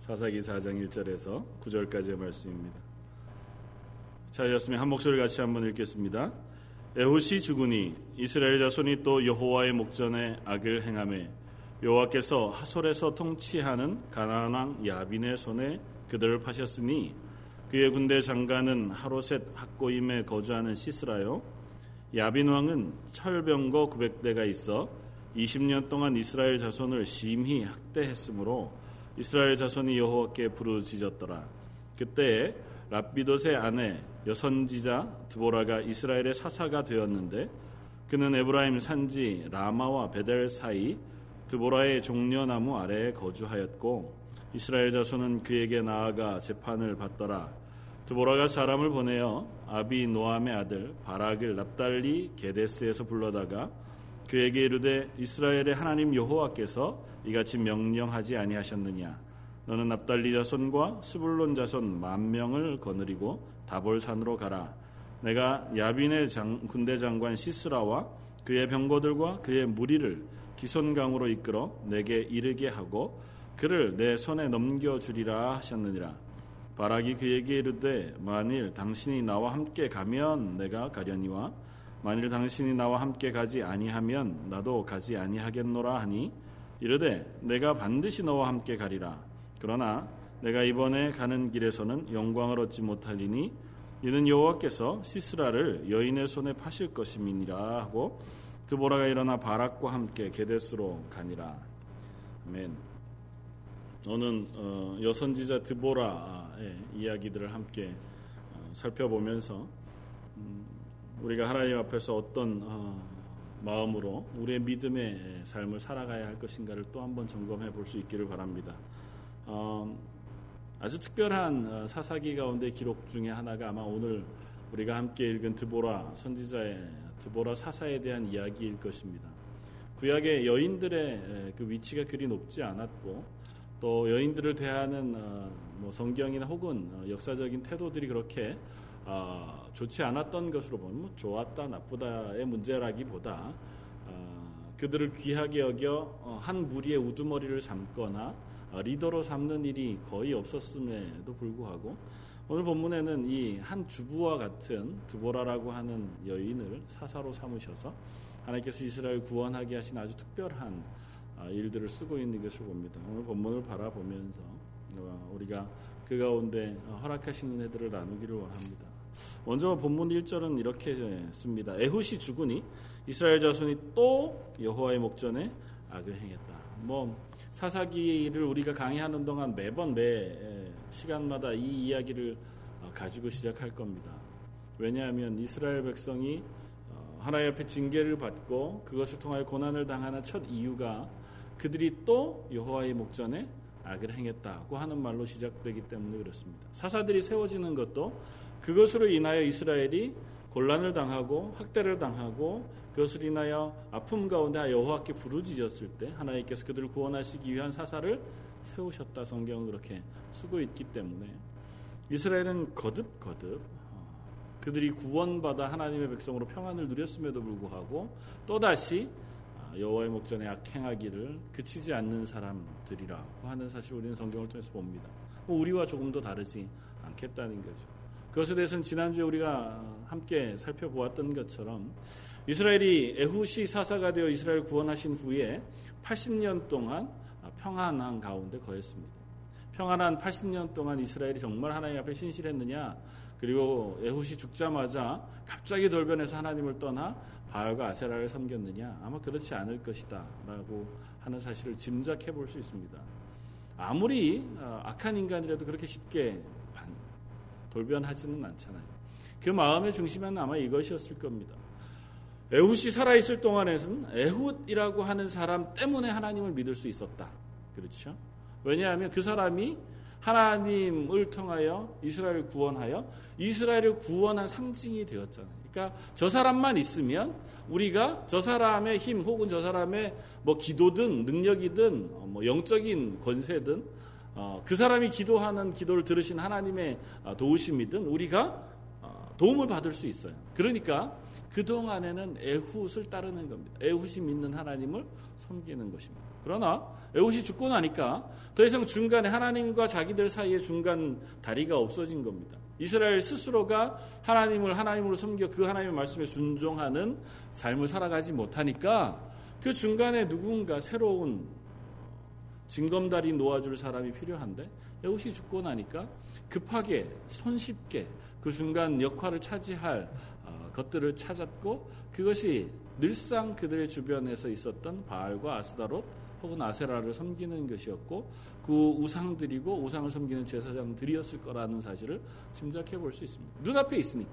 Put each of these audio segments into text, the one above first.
사사기 4장 1절에서 9절까지의 말씀입니다. 자였으면 한 목소리 같이 한번 읽겠습니다. 에훗이 죽으니 이스라엘 자손이 또 여호와의 목전에 악을 행함에 여호와께서 하솔에서 통치하는 가나안 왕 야빈의 손에 그들을 파셨으니 그의 군대 장관은 하로셋 학고임에 거주하는 시스라요 야빈 왕은 철병거 900대가 있어 20년 동안 이스라엘 자손을 심히 학대했으므로 이스라엘 자손이 여호와께 부르짖었더라. 그때 랍비돗의 아내 여선지자 드보라가 이스라엘의 사사가 되었는데 그는 에브라임 산지 라마와 베델 사이 드보라의 종려나무 아래에 거주하였고 이스라엘 자손은 그에게 나아가 재판을 받더라. 드보라가 사람을 보내어 아비 노암의 아들 바락을 납달리 게데스에서 불러다가 그에게 이르되 이스라엘의 하나님 여호와께서 이같이 명령하지 아니하셨느냐? 너는 납달리 자손과 스불론 자손 만 명을 거느리고 다볼산으로 가라. 내가 야빈의 장, 군대 장관 시스라와 그의 병거들과 그의 무리를 기손강으로 이끌어 내게 이르게 하고 그를 내 손에 넘겨주리라 하셨느니라. 바락이 그에게 이르되 만일 당신이 나와 함께 가면 내가 가려니와 만일 당신이 나와 함께 가지 아니하면 나도 가지 아니하겠노라 하니 이르되 내가 반드시 너와 함께 가리라 그러나 내가 이번에 가는 길에서는 영광을 얻지 못하리니 이는 여호와께서 시스라를 여인의 손에 파실 것임이니라 하고 드보라가 일어나 바락과 함께 게데스로 가니라 아멘. 오늘 어, 여선지자 드보라의 이야기들을 함께 어, 살펴보면서 음, 우리가 하나님 앞에서 어떤 어, 마음으로 우리의 믿음의 삶을 살아가야 할 것인가를 또 한번 점검해 볼 수 있기를 바랍니다. 어, 아주 특별한 어, 사사기 가운데 기록 중에 하나가 아마 오늘 우리가 함께 읽은 드보라 선지자의 드보라 사사에 대한 이야기일 것입니다. 구약의 여인들의 그 위치가 그리 높지 않았고 또 여인들을 대하는 어, 뭐 성경이나 혹은 역사적인 태도들이 그렇게 어, 좋지 않았던 것으로 보면 뭐 좋았다 나쁘다의 문제라기보다 어, 그들을 귀하게 여겨 어, 한 무리의 우두머리를 삼거나 어, 리더로 삼는 일이 거의 없었음에도 불구하고 오늘 본문에는 이 한 주부와 같은 드보라라고 하는 여인을 사사로 삼으셔서 하나님께서 이스라엘 구원하게 하신 아주 특별한 어, 일들을 쓰고 있는 것을 봅니다. 오늘 본문을 바라보면서 어, 우리가 그 가운데 허락하신 은혜들을 나누기를 원합니다. 먼저 본문 1절은 이렇게 씁니다. 에훗이 죽으니 이스라엘 자손이 또 여호와의 목전에 악을 행했다. 뭐 사사기를 우리가 강의하는 동안 매번 매 시간마다 이 이야기를 어, 가지고 시작할 겁니다. 왜냐하면 이스라엘 백성이 어, 하나님 앞에 징계를 받고 그것을 통하여 고난을 당하는 첫 이유가 그들이 또 여호와의 목전에 악을 행했다고 하는 말로 시작되기 때문에 그렇습니다. 사사들이 세워지는 것도 그것으로 인하여 이스라엘이 곤란을 당하고 학대를 당하고 그것을 인하여 아픔 가운데 여호와께 부르짖었을 때 하나님께서 그들을 구원하시기 위한 사사를 세우셨다 성경은 그렇게 쓰고 있기 때문에 이스라엘은 거듭 거듭 어, 그들이 구원받아 하나님의 백성으로 평안을 누렸음에도 불구하고 또다시 아, 여호와의 목전에 악행하기를 그치지 않는 사람들이라고 하는 사실 우리는 성경을 통해서 봅니다. 뭐 우리와 조금 더 다르지 않겠다는 거죠. 그것에 대해서는 지난주에 우리가 함께 살펴보았던 것처럼 이스라엘이 에훗이 사사가 되어 이스라엘 구원하신 후에 80년 동안 평안한 가운데 거했습니다. 평안한 80년 동안 이스라엘이 정말 하나님 앞에 신실했느냐? 그리고 에훗이 죽자마자 갑자기 돌변해서 하나님을 떠나 바알과 아세라를 섬겼느냐? 아마 그렇지 않을 것이다라고 하는 사실을 짐작해 볼 수 있습니다. 아무리 어, 악한 인간이라도 그렇게 쉽게 돌변하지는 않잖아요. 그 마음의 중심에는 아마 이것이었을 겁니다. 에훗이 살아있을 동안에는 에훗이라고 하는 사람 때문에 하나님을 믿을 수 있었다. 그렇죠? 왜냐하면 그 사람이 하나님을 통하여 이스라엘을 구원하여 이스라엘을 구원한 상징이 되었잖아요. 그러니까 저 사람만 있으면 우리가 저 사람의 힘 혹은 저 사람의 뭐 기도든 능력이든 뭐 영적인 권세든 어, 그 사람이 기도하는 기도를 들으신 하나님의 어, 도우심이든 우리가 어, 도움을 받을 수 있어요. 그러니까 그동안에는 에훗을 따르는 겁니다. 에훗이 믿는 하나님을 섬기는 것입니다. 그러나 에봇이 죽고 나니까 더 이상 중간에 하나님과 자기들 사이에 중간 다리가 없어진 겁니다. 이스라엘 스스로가 하나님을 하나님으로 섬겨 그 하나님의 말씀에 순종하는 삶을 살아가지 못하니까 그 중간에 누군가 새로운 징검다리 놓아줄 사람이 필요한데 에봇이 죽고 나니까 급하게 손쉽게 그 중간 역할을 차지할 어, 것들을 찾았고 그것이 늘상 그들의 주변에서 있었던 바알과 아스다롯 혹은 아세라를 섬기는 것이었고 그 우상들이고 우상을 섬기는 제사장들이었을 거라는 사실을 짐작해 볼 수 있습니다. 눈앞에 있으니까.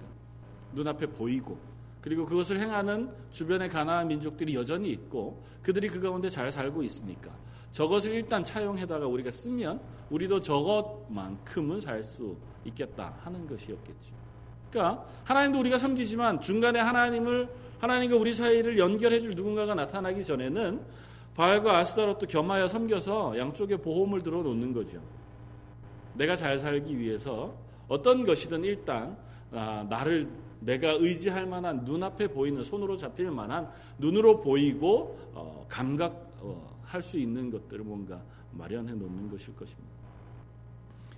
눈앞에 보이고. 그리고 그것을 행하는 주변의 가나안 민족들이 여전히 있고 그들이 그 가운데 잘 살고 있으니까 저것을 일단 차용해다가 우리가 쓰면 우리도 저것만큼은 살 수 있겠다 하는 것이었겠죠. 그러니까 하나님도 우리가 섬기지만 중간에 하나님을 하나님과 우리 사이를 연결해 줄 누군가가 나타나기 전에는 바알과 아스다롯도 겸하여 섬겨서 양쪽에 보험을 들어 놓는 거죠. 내가 잘 살기 위해서 어떤 것이든 일단 아, 나를 내가 의지할 만한 눈앞에 보이는 손으로 잡힐 만한 눈으로 보이고 어, 감각 할 어, 수 있는 것들을 뭔가 마련해 놓는 것일 것입니다.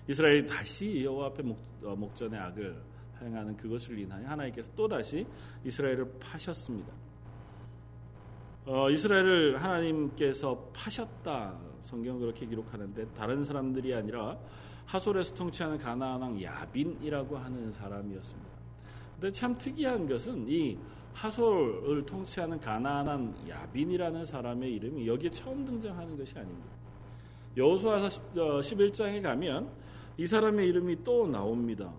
이스라엘이 다시 여호와 앞에 목, 어, 목전의 악을 행하는 그것을 인하여 하나님께서 또 다시 이스라엘을 파셨습니다. 어, 이스라엘을 하나님께서 파셨다. 성경은 그렇게 기록하는데 다른 사람들이 아니라 하솔에서 통치하는 가나안 왕 야빈이라고 하는 사람이었습니다. 근데 참 특이한 것은 이 하솔을 통치하는 가나안 야빈이라는 사람의 이름이 여기에 처음 등장하는 것이 아닙니다. 여호수아서 11장에 어, 가면 이 사람의 이름이 또 나옵니다.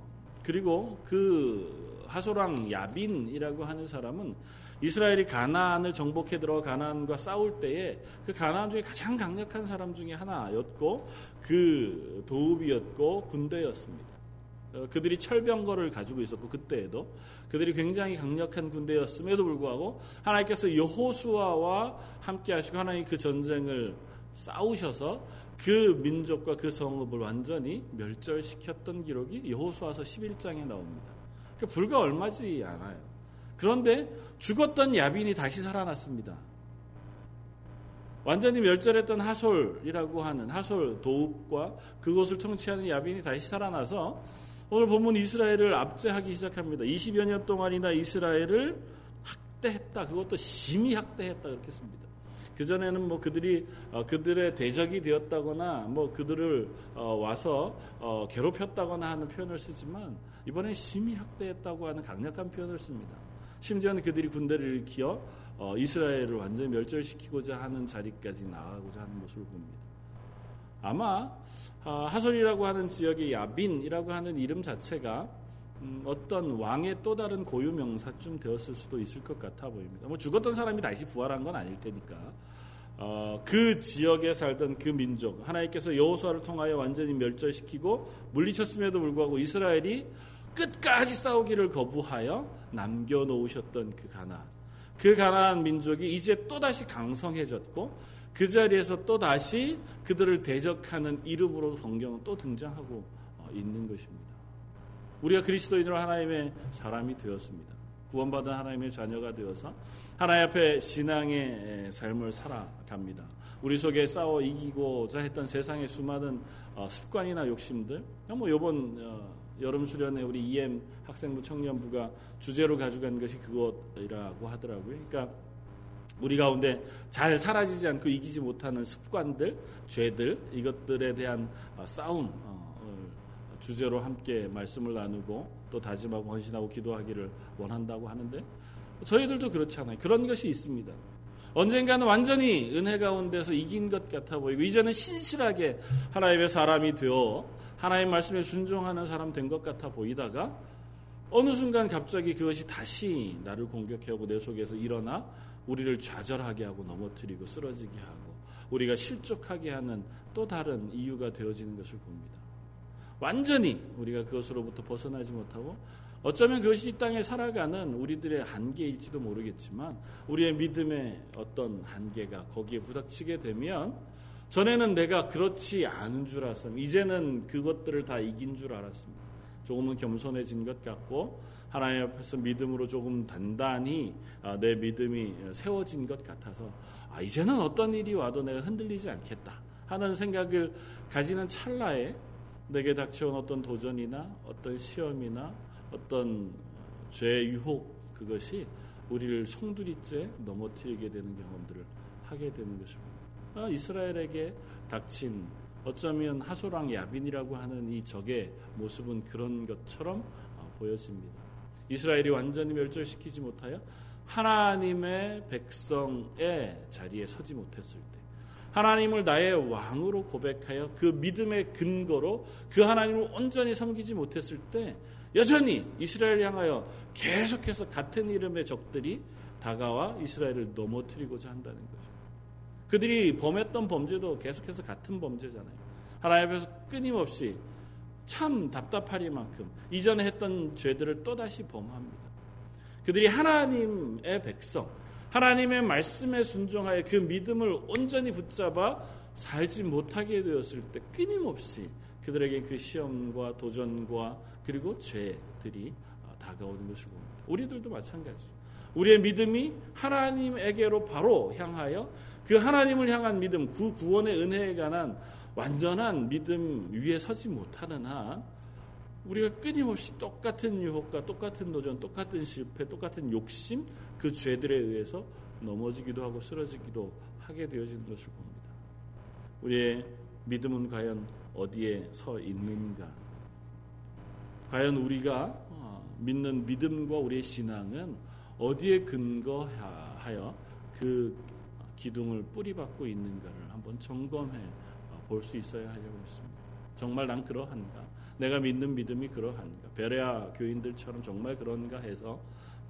그리고 그 하솔왕 야빈이라고 하는 사람은 이스라엘이 가나안을 정복해 들어 가나안과 싸울 때에 그 가나안 중에 가장 강력한 사람 중에 하나였고 그 도읍이었고 군대였습니다. 어, 그들이 철병거를 가지고 있었고 그때에도 그들이 굉장히 강력한 군대였음에도 불구하고 하나님께서 여호수아와 함께 하시고 하나님 그 전쟁을 싸우셔서 그 민족과 그 성읍을 완전히 멸절시켰던 기록이 여호수아서 11장에 나옵니다. 그러니까 불과 얼마지 않아요. 그런데 죽었던 야빈이 다시 살아났습니다. 완전히 멸절했던 하솔이라고 하는 하솔 도읍과 그곳을 통치하는 야빈이 다시 살아나서 오늘 본문 이스라엘을 압제하기 시작합니다. 20여 년 동안이나 이스라엘을 학대했다. 그것도 심히 학대했다. 그렇게 씁니다. 그전에는 뭐 그들이 어, 그들의 대적이 되었다거나 뭐 그들을 어, 와서 어, 괴롭혔다거나 하는 표현을 쓰지만 이번엔 심히 학대했다고 하는 강력한 표현을 씁니다. 심지어는 그들이 군대를 일으켜 어, 이스라엘을 완전히 멸절시키고자 하는 자리까지 나아가고자 하는 모습을 봅니다. 아마 어, 하솔이라고 하는 지역의 야빈이라고 하는 이름 자체가 음, 어떤 왕의 또 다른 고유 명사쯤 되었을 수도 있을 것 같아 보입니다. 뭐 죽었던 사람이 다시 부활한 건 아닐 테니까 어, 그 지역에 살던 그 민족 하나님께서 여호수아를 통하여 완전히 멸절시키고 물리쳤음에도 불구하고 이스라엘이 끝까지 싸우기를 거부하여 남겨놓으셨던 그 가나안. 그 가나안 민족이 이제 또다시 강성해졌고 그 자리에서 또 다시 그들을 대적하는 이름으로 성경은 또 등장하고 어, 있는 것입니다. 우리가 그리스도인으로 하나님의 사람이 되었습니다. 구원받은 하나님의 자녀가 되어서 하나님 앞에 신앙의 삶을 살아갑니다. 우리 속에 싸워 이기고자 했던 세상의 수많은 어, 습관이나 욕심들, 뭐 이번 어, 여름 수련회 우리 EM 학생부 청년부가 주제로 가져간 것이 그것이라고 하더라고요. 그러니까 우리 가운데 잘 사라지지 않고 이기지 못하는 습관들, 죄들 이것들에 대한 어, 싸움 어, 주제로 함께 말씀을 나누고 또 다짐하고 헌신하고 기도하기를 원한다고 하는데 저희들도 그렇잖아요. 그런 것이 있습니다. 언젠가는 완전히 은혜 가운데서 이긴 것 같아 보이고 이제는 신실하게 하나님의 사람이 되어 하나님 말씀에 순종하는 사람 된 것 같아 보이다가 어느 순간 갑자기 그것이 다시 나를 공격해오고 내 속에서 일어나 우리를 좌절하게 하고 넘어뜨리고 쓰러지게 하고 우리가 실족하게 하는 또 다른 이유가 되어지는 것을 봅니다. 완전히 우리가 그것으로부터 벗어나지 못하고 어쩌면 그것이 이 땅에 살아가는 우리들의 한계일지도 모르겠지만 우리의 믿음의 어떤 한계가 거기에 부닥치게 되면 전에는 내가 그렇지 않은 줄 알았습니다. 이제는 그것들을 다 이긴 줄 알았습니다. 조금은 겸손해진 것 같고 하나님 앞에서 믿음으로 조금 단단히 아, 내 믿음이 세워진 것 같아서 아, 이제는 어떤 일이 와도 내가 흔들리지 않겠다 하는 생각을 가지는 찰나에 내게 닥쳐온 어떤 도전이나 어떤 시험이나 어떤 죄의 유혹 그것이 우리를 송두리째 넘어뜨리게 되는 경험들을 하게 되는 것입니다. 아, 이스라엘에게 닥친 어쩌면 하소랑 야빈이라고 하는 이 적의 모습은 그런 것처럼 아, 보였습니다. 이스라엘이 완전히 멸절시키지 못하여 하나님의 백성의 자리에 서지 못했을 때 하나님을 나의 왕으로 고백하여 그 믿음의 근거로 그 하나님을 온전히 섬기지 못했을 때 여전히 이스라엘을 향하여 계속해서 같은 이름의 적들이 다가와 이스라엘을 넘어뜨리고자 한다는 거죠. 그들이 범했던 범죄도 계속해서 같은 범죄잖아요. 하나님 앞에서 끊임없이 참 답답하리만큼 이전에 했던 죄들을 또다시 범합니다. 그들이 하나님의 백성, 하나님의 말씀에 순종하여 그 믿음을 온전히 붙잡아 살지 못하게 되었을 때 끊임없이 그들에게 그 시험과 도전과 그리고 죄들이 다가오는 봅니다. 우리들도 마찬가지. 우리의 믿음이 하나님에게로 바로 향하여 그 하나님을 향한 믿음, 그 구원의 은혜에 관한 완전한 믿음 위에 서지 못하는 한 우리가 끊임없이 똑같은 유혹과 똑같은 도전, 똑같은 실패, 똑같은 욕심, 그 죄들에 의해서 넘어지기도 하고 쓰러지기도 하게 되어지는 것을 봅니다. 우리의 믿음은 과연 어디에 서 있는가? 과연 우리가 어, 믿는 믿음과 우리의 신앙은 어디에 근거하여 그 기둥을 뿌리박고 있는가를 한번 점검해 볼 수 있어야 하려고 했습니다. 정말 난 그러한가? 내가 믿는 믿음이 그러한가? 베레아 교인들처럼 정말 그런가 해서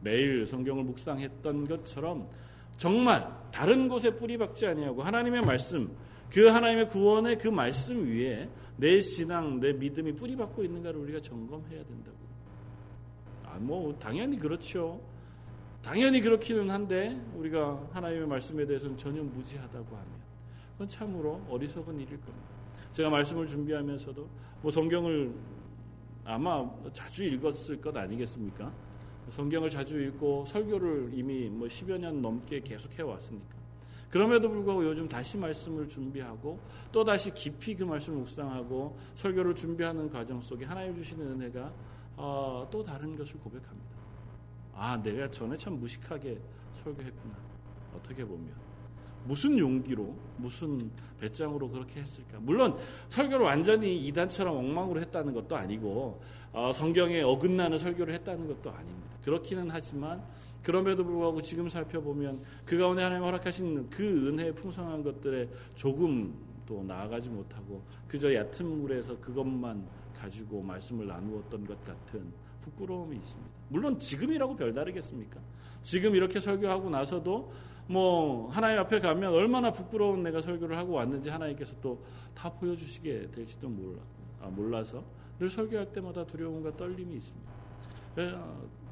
매일 성경을 묵상했던 것처럼 정말 다른 곳에 뿌리박지 아니하고 하나님의 말씀, 그 하나님의 구원의 그 말씀 위에 내 신앙, 내 믿음이 뿌리박고 있는가를 우리가 점검해야 된다고. 아, 뭐 당연히 그렇죠. 당연히 그렇기는 한데 우리가 하나님의 말씀에 대해서는 전혀 무지하다고 하면 그건 참으로 어리석은 일일 겁니다. 제가 말씀을 준비하면서도 뭐 성경을 아마 자주 읽었을 것 아니겠습니까? 성경을 자주 읽고 설교를 이미 뭐 10여 년 넘게 계속해 왔으니까. 그럼에도 불구하고 요즘 다시 말씀을 준비하고 또 다시 깊이 그 말씀을 묵상하고 설교를 준비하는 과정 속에 하나님 주시는 은혜가 어, 또 다른 것을 고백합니다. 아, 내가 전에 참 무식하게 설교했구나. 어떻게 보면. 무슨 용기로, 무슨 배짱으로 그렇게 했을까? 물론 설교를 완전히 이단처럼 엉망으로 했다는 것도 아니고 어, 성경에 어긋나는 설교를 했다는 것도 아닙니다. 그렇기는 하지만 그럼에도 불구하고 지금 살펴보면 그 가운데 하나님 허락하신 그 은혜의 풍성한 것들에 조금 또 나아가지 못하고 그저 얕은 물에서 그것만 가지고 말씀을 나누었던 것 같은 부끄러움이 있습니다. 물론 지금이라고 별다르겠습니까? 지금 이렇게 설교하고 나서도 뭐 하나님 앞에 가면 얼마나 부끄러운 내가 설교를 하고 왔는지 하나님께서 또 다 보여주시게 될지도 몰라 아, 몰라서 늘 설교할 때마다 두려움과 떨림이 있습니다. 예,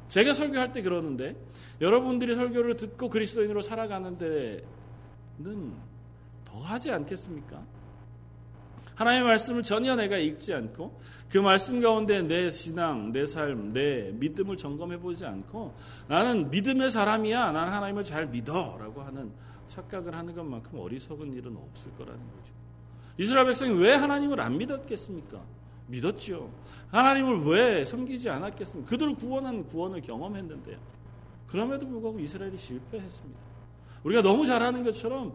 제가 설교할 때 그러는데 여러분들이 설교를 듣고 그리스도인으로 살아가는 데는 더 하지 않겠습니까? 하나님의 말씀을 전혀 내가 읽지 않고 그 말씀 가운데 내 신앙, 내 삶, 내 믿음을 점검해 보지 않고 나는 믿음의 사람이야. 나는 하나님을 잘 믿어라고 하는 착각을 하는 것만큼 어리석은 일은 없을 거라는 거죠. 이스라엘 백성이 왜 하나님을 안 믿었겠습니까? 믿었지요. 하나님을 왜 섬기지 않았겠습니까? 그들 구원한 구원을 경험했는데요. 그럼에도 불구하고 이스라엘이 실패했습니다. 우리가 너무 잘하는 것처럼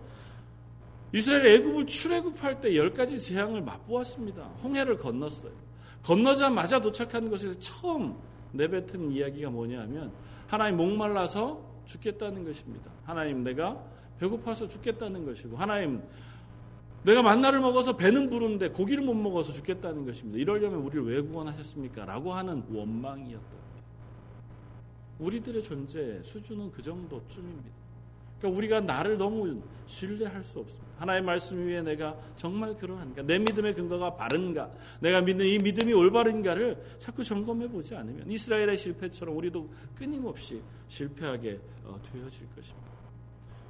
이스라엘 애굽을 출애굽할 때 열 가지 재앙을 맛보았습니다. 홍해를 건넜어요. 건너자마자 도착한 곳에서 처음 내뱉은 이야기가 뭐냐면 하나님 목말라서 죽겠다는 것입니다. 하나님 내가 배고파서 죽겠다는 것이고 하나님 내가 만나를 먹어서 배는 부른데 고기를 못 먹어서 죽겠다는 것입니다. 이러려면 우리를 왜 구원하셨습니까? 라고 하는 원망이었다. 우리들의 존재 수준은 그 정도쯤입니다. 그러니까 우리가 나를 너무 신뢰할 수 없습니다. 하나의 말씀 위에 내가 정말 그러한가? 내 믿음의 근거가 바른가? 내가 믿는 이 믿음이 올바른가를 자꾸 점검해 보지 않으면 이스라엘의 실패처럼 우리도 끊임없이 실패하게 어, 되어질 것입니다.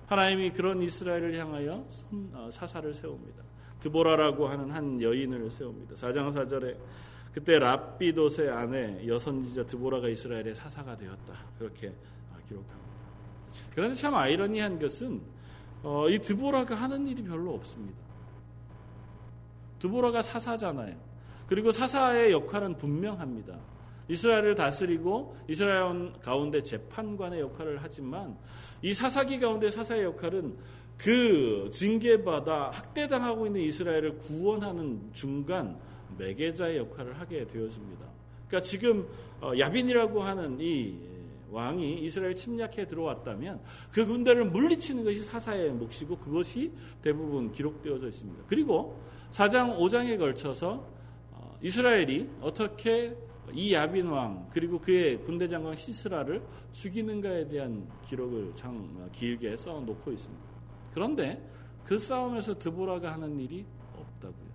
하나님이 그런 이스라엘을 향하여 어, 사사를 세웁니다. 드보라라고 하는 한 여인을 세웁니다. 4장 4절에 그때 랍비도의 아내 여선지자 드보라가 이스라엘의 사사가 되었다. 그렇게 아, 기록합니다. 그런데 참 아이러니한 것은 어, 이 드보라가 하는 일이 별로 없습니다. 드보라가 사사잖아요. 그리고 사사의 역할은 분명합니다. 이스라엘을 다스리고 이스라엘 가운데 재판관의 역할을 하지만 이 사사기 가운데 사사의 역할은 그 징계받아 학대당하고 있는 이스라엘을 구원하는 중간 매개자의 역할을 하게 되었습니다. 그러니까 지금 어, 야빈이라고 하는 이 왕이 이스라엘 침략해 들어왔다면 그 군대를 물리치는 것이 사사의 몫이고 그것이 대부분 기록되어져 있습니다. 그리고 4장 5장에 걸쳐서 어, 이스라엘이 어떻게 이 야빈 왕 그리고 그의 군대 장관 시스라를 죽이는가에 대한 기록을 장 길게 써 놓고 있습니다. 그런데 그 싸움에서 드보라가 하는 일이 없다고요.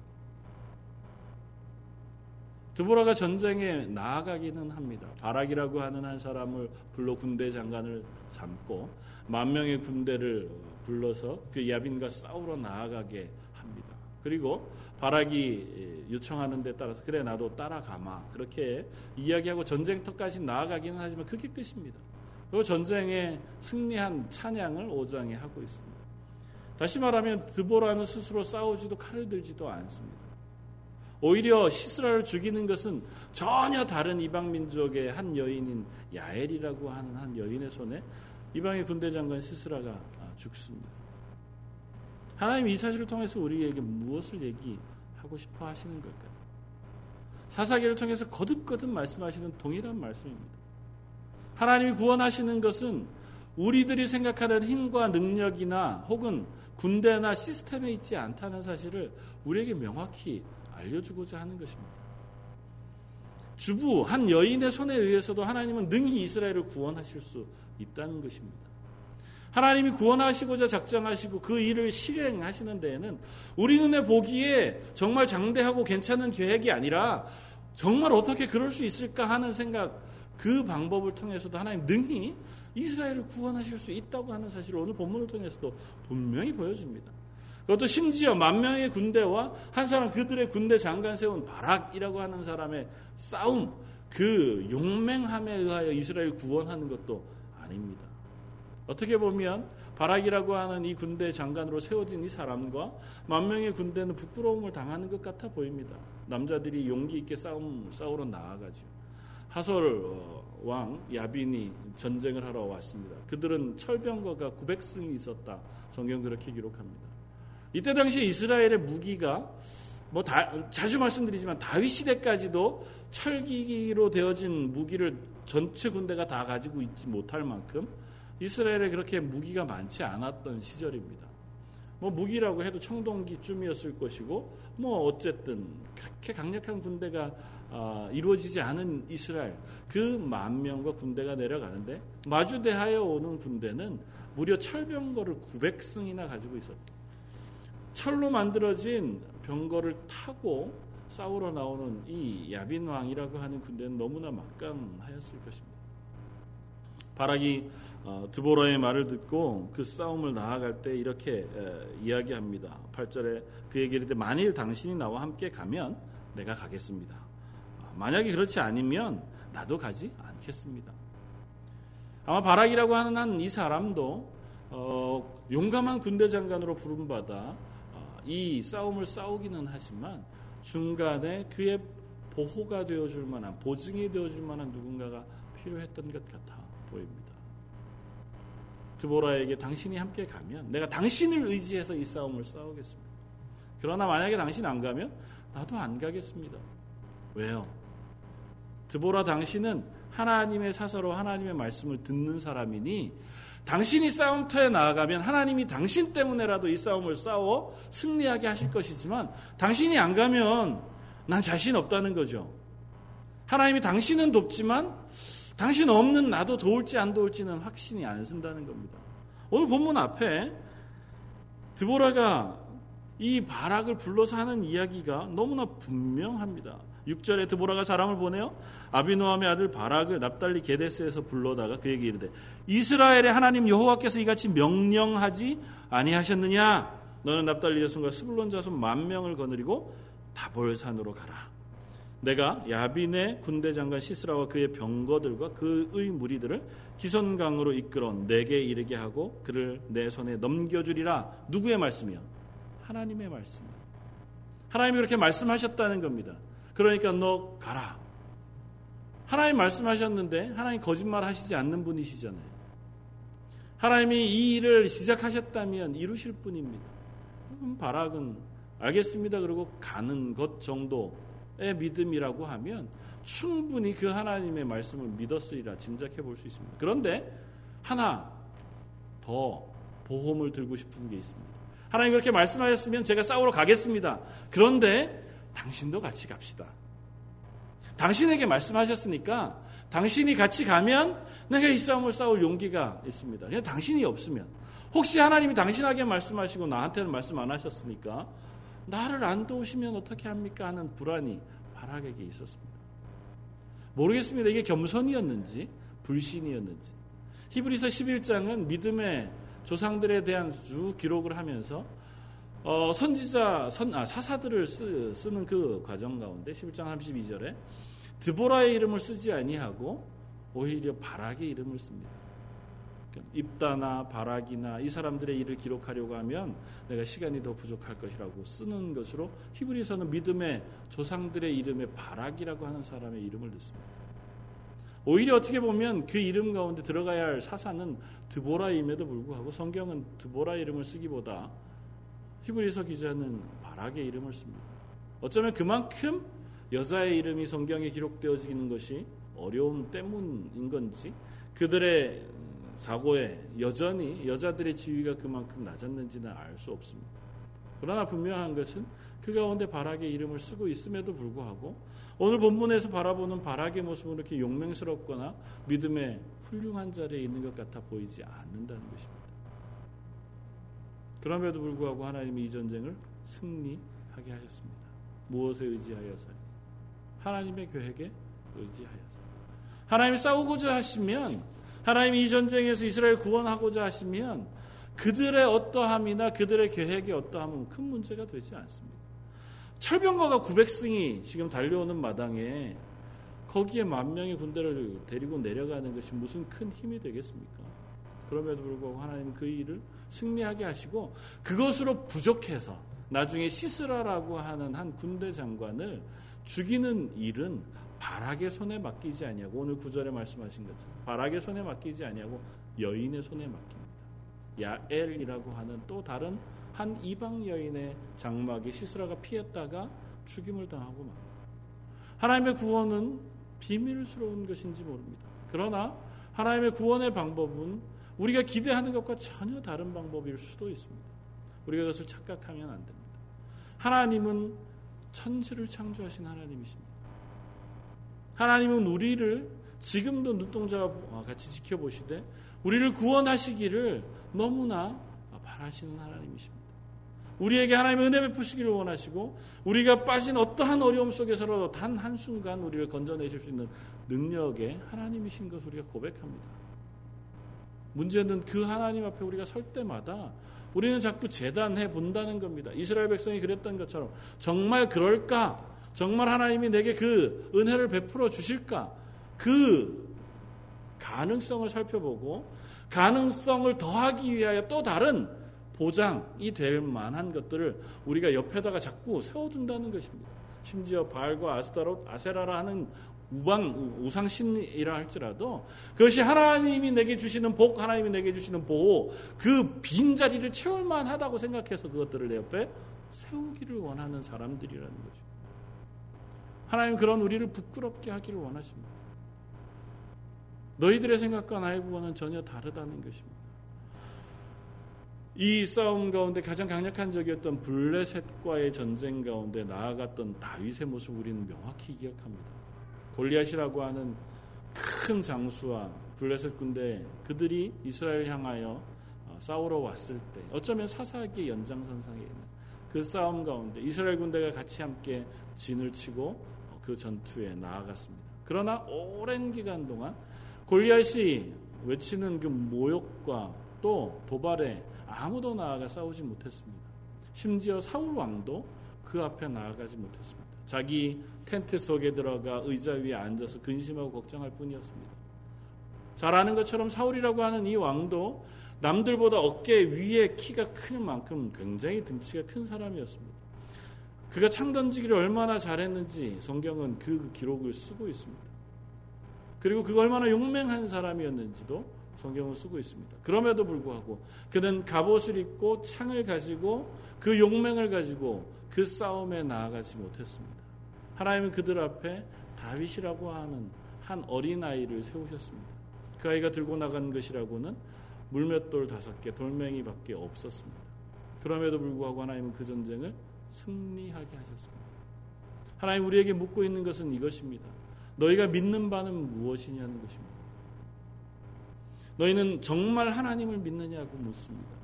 드보라가 전쟁에 나아가기는 합니다. 바락이라고 하는 한 사람을 불러 군대 장관을 삼고 만 명의 군대를 불러서 그 야빈과 싸우러 나아가게 합니다. 그리고 바락이 요청하는 데 따라서 그래 나도 따라가마 그렇게 이야기하고 전쟁터까지 나아가기는 하지만 그게 끝입니다. 그 전쟁에 승리한 찬양을 5장에 하고 있습니다. 다시 말하면 드보라는 스스로 싸우지도 칼을 들지도 않습니다. 오히려 시스라를 죽이는 것은 전혀 다른 이방 민족의 한 여인인 야엘이라고 하는 한 여인의 손에 이방의 군대 장관 시스라가 아, 죽습니다. 하나님 이 사실을 통해서 우리에게 무엇을 얘기하고 싶어 하시는 걸까요? 사사기를 통해서 거듭거듭 말씀하시는 동일한 말씀입니다. 하나님이 구원하시는 것은 우리들이 생각하는 힘과 능력이나 혹은 군대나 시스템에 있지 않다는 사실을 우리에게 명확히 알려주고자 하는 것입니다. 주부, 한 여인의 손에 의해서도 하나님은 능히 이스라엘을 구원하실 수 있다는 것입니다. 하나님이 구원하시고자 작정하시고 그 일을 실행하시는 데에는 우리 눈에 보기에 정말 장대하고 괜찮은 계획이 아니라 정말 어떻게 그럴 수 있을까 하는 생각, 그 방법을 통해서도 하나님 능히 이스라엘을 구원하실 수 있다고 하는 사실을 오늘 본문을 통해서도 분명히 보여줍니다. 그것도 심지어 만 명의 군대와 한 사람 그들의 군대 장관 세운 바락이라고 하는 사람의 싸움, 그 용맹함에 의하여 이스라엘 구원하는 것도 아닙니다. 어떻게 보면 바락이라고 하는 이 군대 장관으로 세워진 이 사람과 만 명의 군대는 부끄러움을 당하는 것 같아 보입니다. 남자들이 용기 있게 싸움 싸우러 나아가죠. 하솔 어, 왕 야빈이 전쟁을 하러 왔습니다. 그들은 철병거가 900승이 있었다. 성경 그렇게 기록합니다. 이때 당시 이스라엘의 무기가 뭐 다, 자주 말씀드리지만 다윗 시대까지도 철기로 되어진 무기를 전체 군대가 다 가지고 있지 못할 만큼 이스라엘에 그렇게 무기가 많지 않았던 시절입니다. 뭐 무기라고 해도 청동기쯤이었을 것이고 뭐 어쨌든 그렇게 강력한 군대가 어, 이루어지지 않은 이스라엘 그 만 명과 군대가 내려가는데 마주대하여 오는 군대는 무려 철병거를 900승이나 가지고 있었다. 철로 만들어진 병거를 타고 싸우러 나오는 이 야빈 왕이라고 하는 군대는 너무나 막강하였을 것입니다. 바락이 어, 드보라의 말을 듣고 그 싸움을 나아갈 때 이렇게 이야기합니다. 8절에 그에게 이르되 만일 당신이 나와 함께 가면 내가 가겠습니다. 아, 만약에 그렇지 않으면 나도 가지 않겠습니다. 아마 바락이라고 하는 한 이 사람도 어, 용감한 군대 장관으로 부름받아 어, 이 싸움을 싸우기는 하지만 중간에 그의 보호가 되어줄 만한 보증이 되어줄 만한 누군가가 필요했던 것 같아 보입니다. 드보라에게 당신이 함께 가면 내가 당신을 의지해서 이 싸움을 싸우겠습니다. 그러나 만약에 당신 안 가면 나도 안 가겠습니다. 왜요? 드보라 당신은 하나님의 사서로 하나님의 말씀을 듣는 사람이니 당신이 싸움터에 나아가면 하나님이 당신 때문에라도 이 싸움을 싸워 승리하게 하실 것이지만 당신이 안 가면 난 자신 없다는 거죠. 하나님이 당신은 돕지만 당신 없는 나도 도울지 안 도울지는 확신이 안 쓴다는 겁니다. 오늘 본문 앞에 드보라가 이 바락을 불러서 하는 이야기가 너무나 분명합니다. 6절에 드보라가 사람을 보내요. 아비노함의 아들 바락을 납달리 게데스에서 불러다가 그에게 이르되 이스라엘의 하나님 여호와께서 이같이 명령하지 아니하셨느냐? 너는 납달리 자손과 스불론 자손 만 명을 거느리고 다볼산으로 가라. 내가 야빈의 군대 장관 시스라와 그의 병거들과 그의 무리들을 기선강으로 이끌어 내게 이르게 하고 그를 내 손에 넘겨주리라. 누구의 말씀이요? 하나님의 말씀. 하나님이 그렇게 말씀하셨다는 겁니다. 그러니까 너 가라. 하나님 말씀하셨는데 하나님 거짓말 하시지 않는 분이시잖아요. 하나님이 이 일을 시작하셨다면 이루실 분입니다. 바락은 알겠습니다. 그리고 가는 것 정도의 믿음이라고 하면 충분히 그 하나님의 말씀을 믿었으리라 짐작해 볼 수 있습니다. 그런데 하나 더 보험을 들고 싶은 게 있습니다. 하나님 그렇게 말씀하셨으면 제가 싸우러 가겠습니다. 그런데 당신도 같이 갑시다. 당신에게 말씀하셨으니까 당신이 같이 가면 내가 이 싸움을 싸울 용기가 있습니다. 그냥 당신이 없으면 혹시 하나님이 당신에게 말씀하시고 나한테는 말씀 안 하셨으니까 나를 안 도우시면 어떻게 합니까 하는 불안이 바락에게 있었습니다. 모르겠습니다. 이게 겸손이었는지 불신이었는지. 히브리서 11장은 믿음의 조상들에 대한 쭉 기록을 하면서 어, 선지자 선, 아, 사사들을 쓰, 쓰는 그 과정 가운데 11장 32절에 드보라의 이름을 쓰지 아니하고 오히려 바락의 이름을 씁니다. 그러니까 입다나 바락이나 이 사람들의 일을 기록하려고 하면 내가 시간이 더 부족할 것이라고 쓰는 것으로 히브리서는 믿음의 조상들의 이름에 바락이라고 하는 사람의 이름을 넣습니다. 오히려 어떻게 보면 그 이름 가운데 들어가야 할 사사는 드보라임에도 불구하고 성경은 드보라 이름을 쓰기보다 히브리서 기자는 바락의 이름을 씁니다. 어쩌면 그만큼 여자의 이름이 성경에 기록되어지는 것이 어려움 때문인 건지 그들의 사고에 여전히 여자들의 지위가 그만큼 낮았는지는 알 수 없습니다. 그러나 분명한 것은 그 가운데 바락의 이름을 쓰고 있음에도 불구하고 오늘 본문에서 바라보는 바락의 모습은 이렇게 용맹스럽거나 믿음의 훌륭한 자리에 있는 것 같아 보이지 않는다는 것입니다. 그럼에도 불구하고 하나님이 이 전쟁을 승리하게 하셨습니다. 무엇에 의지하여서요? 하나님의 계획에 의지하여서. 하나님이 싸우고자 하시면 하나님이 이 전쟁에서 이스라엘 구원하고자 하시면 그들의 어떠함이나 그들의 계획이 어떠함은 큰 문제가 되지 않습니다. 철병과가 900승이 지금 달려오는 마당에 거기에 만 명의 군대를 데리고 내려가는 것이 무슨 큰 힘이 되겠습니까? 그럼에도 불구하고 하나님 그 일을 승리하게 하시고 그것으로 부족해서 나중에 시스라라고 하는 한 군대 장관을 죽이는 일은 바락의 손에 맡기지 아니하고 오늘 구절에 말씀하신 것처럼 바락의 손에 맡기지 아니하고 여인의 손에 맡깁니다. 야엘이라고 하는 또 다른 한 이방 여인의 장막에 시스라가 피했다가 죽임을 당하고 말 하나님의 구원은 비밀스러운 것인지 모릅니다. 그러나 하나님의 구원의 방법은 우리가 기대하는 것과 전혀 다른 방법일 수도 있습니다. 우리가 그것을 착각하면 안 됩니다. 하나님은 천지를 창조하신 하나님이십니다. 하나님은 우리를 지금도 눈동자와 같이 지켜보시되 우리를 구원하시기를 너무나 바라시는 하나님이십니다. 우리에게 하나님의 은혜 베푸시기를 원하시고 우리가 빠진 어떠한 어려움 속에서라도 단 한순간 우리를 건져내실 수 있는 능력의 하나님이신 것을 우리가 고백합니다. 문제는 그 하나님 앞에 우리가 설 때마다 우리는 자꾸 재단해 본다는 겁니다. 이스라엘 백성이 그랬던 것처럼 정말 그럴까? 정말 하나님이 내게 그 은혜를 베풀어 주실까? 그 가능성을 살펴보고 가능성을 더하기 위하여 또 다른 보장이 될 만한 것들을 우리가 옆에다가 자꾸 세워둔다는 것입니다. 심지어 바알과 아스타롯, 아세라라 하는 우방 우상 신이라 할지라도 그것이 하나님이 내게 주시는 복, 하나님이 내게 주시는 보호, 그 빈 자리를 채울 만하다고 생각해서 그것들을 내 옆에 세우기를 원하는 사람들이라는 거죠. 하나님 그런 우리를 부끄럽게 하기를 원하십니다. 너희들의 생각과 나의 구원은 전혀 다르다는 것입니다. 이 싸움 가운데 가장 강력한 적이었던 블레셋과의 전쟁 가운데 나아갔던 다윗의 모습 우리는 명확히 기억합니다. 골리앗이라고 하는 큰 장수와 블레셋 군대 그들이 이스라엘 향하여 어, 싸우러 왔을 때 어쩌면 사사기 연장선상에 있는 그 싸움 가운데 이스라엘 군대가 같이 함께 진을 치고 어, 그 전투에 나아갔습니다. 그러나 오랜 기간 동안 골리앗이 외치는 그 모욕과 또 도발에 아무도 나아가 싸우지 못했습니다. 심지어 사울 왕도 그 앞에 나아가지 못했습니다. 자기 텐트 속에 들어가 의자 위에 앉아서 근심하고 걱정할 뿐이었습니다. 잘 아는 것처럼 사울이라고 하는 이 왕도 남들보다 어깨 위에 키가 큰 만큼 굉장히 등치가 큰 사람이었습니다. 그가 창 던지기를 얼마나 잘했는지 성경은 그 기록을 쓰고 있습니다. 그리고 그가 얼마나 용맹한 사람이었는지도 성경을 쓰고 있습니다. 그럼에도 불구하고 그는 갑옷을 입고 창을 가지고 그 용맹을 가지고 그 싸움에 나아가지 못했습니다. 하나님은 그들 앞에 다윗이라고 하는 한 어린아이를 세우셨습니다. 그 아이가 들고 나간 것이라고는 물맷돌 다섯 개, 돌멩이밖에 없었습니다. 그럼에도 불구하고 하나님은 그 전쟁을 승리하게 하셨습니다. 하나님 우리에게 묻고 있는 것은 이것입니다. 너희가 믿는 바는 무엇이냐는 것입니다. 너희는 정말 하나님을 믿느냐고 묻습니다.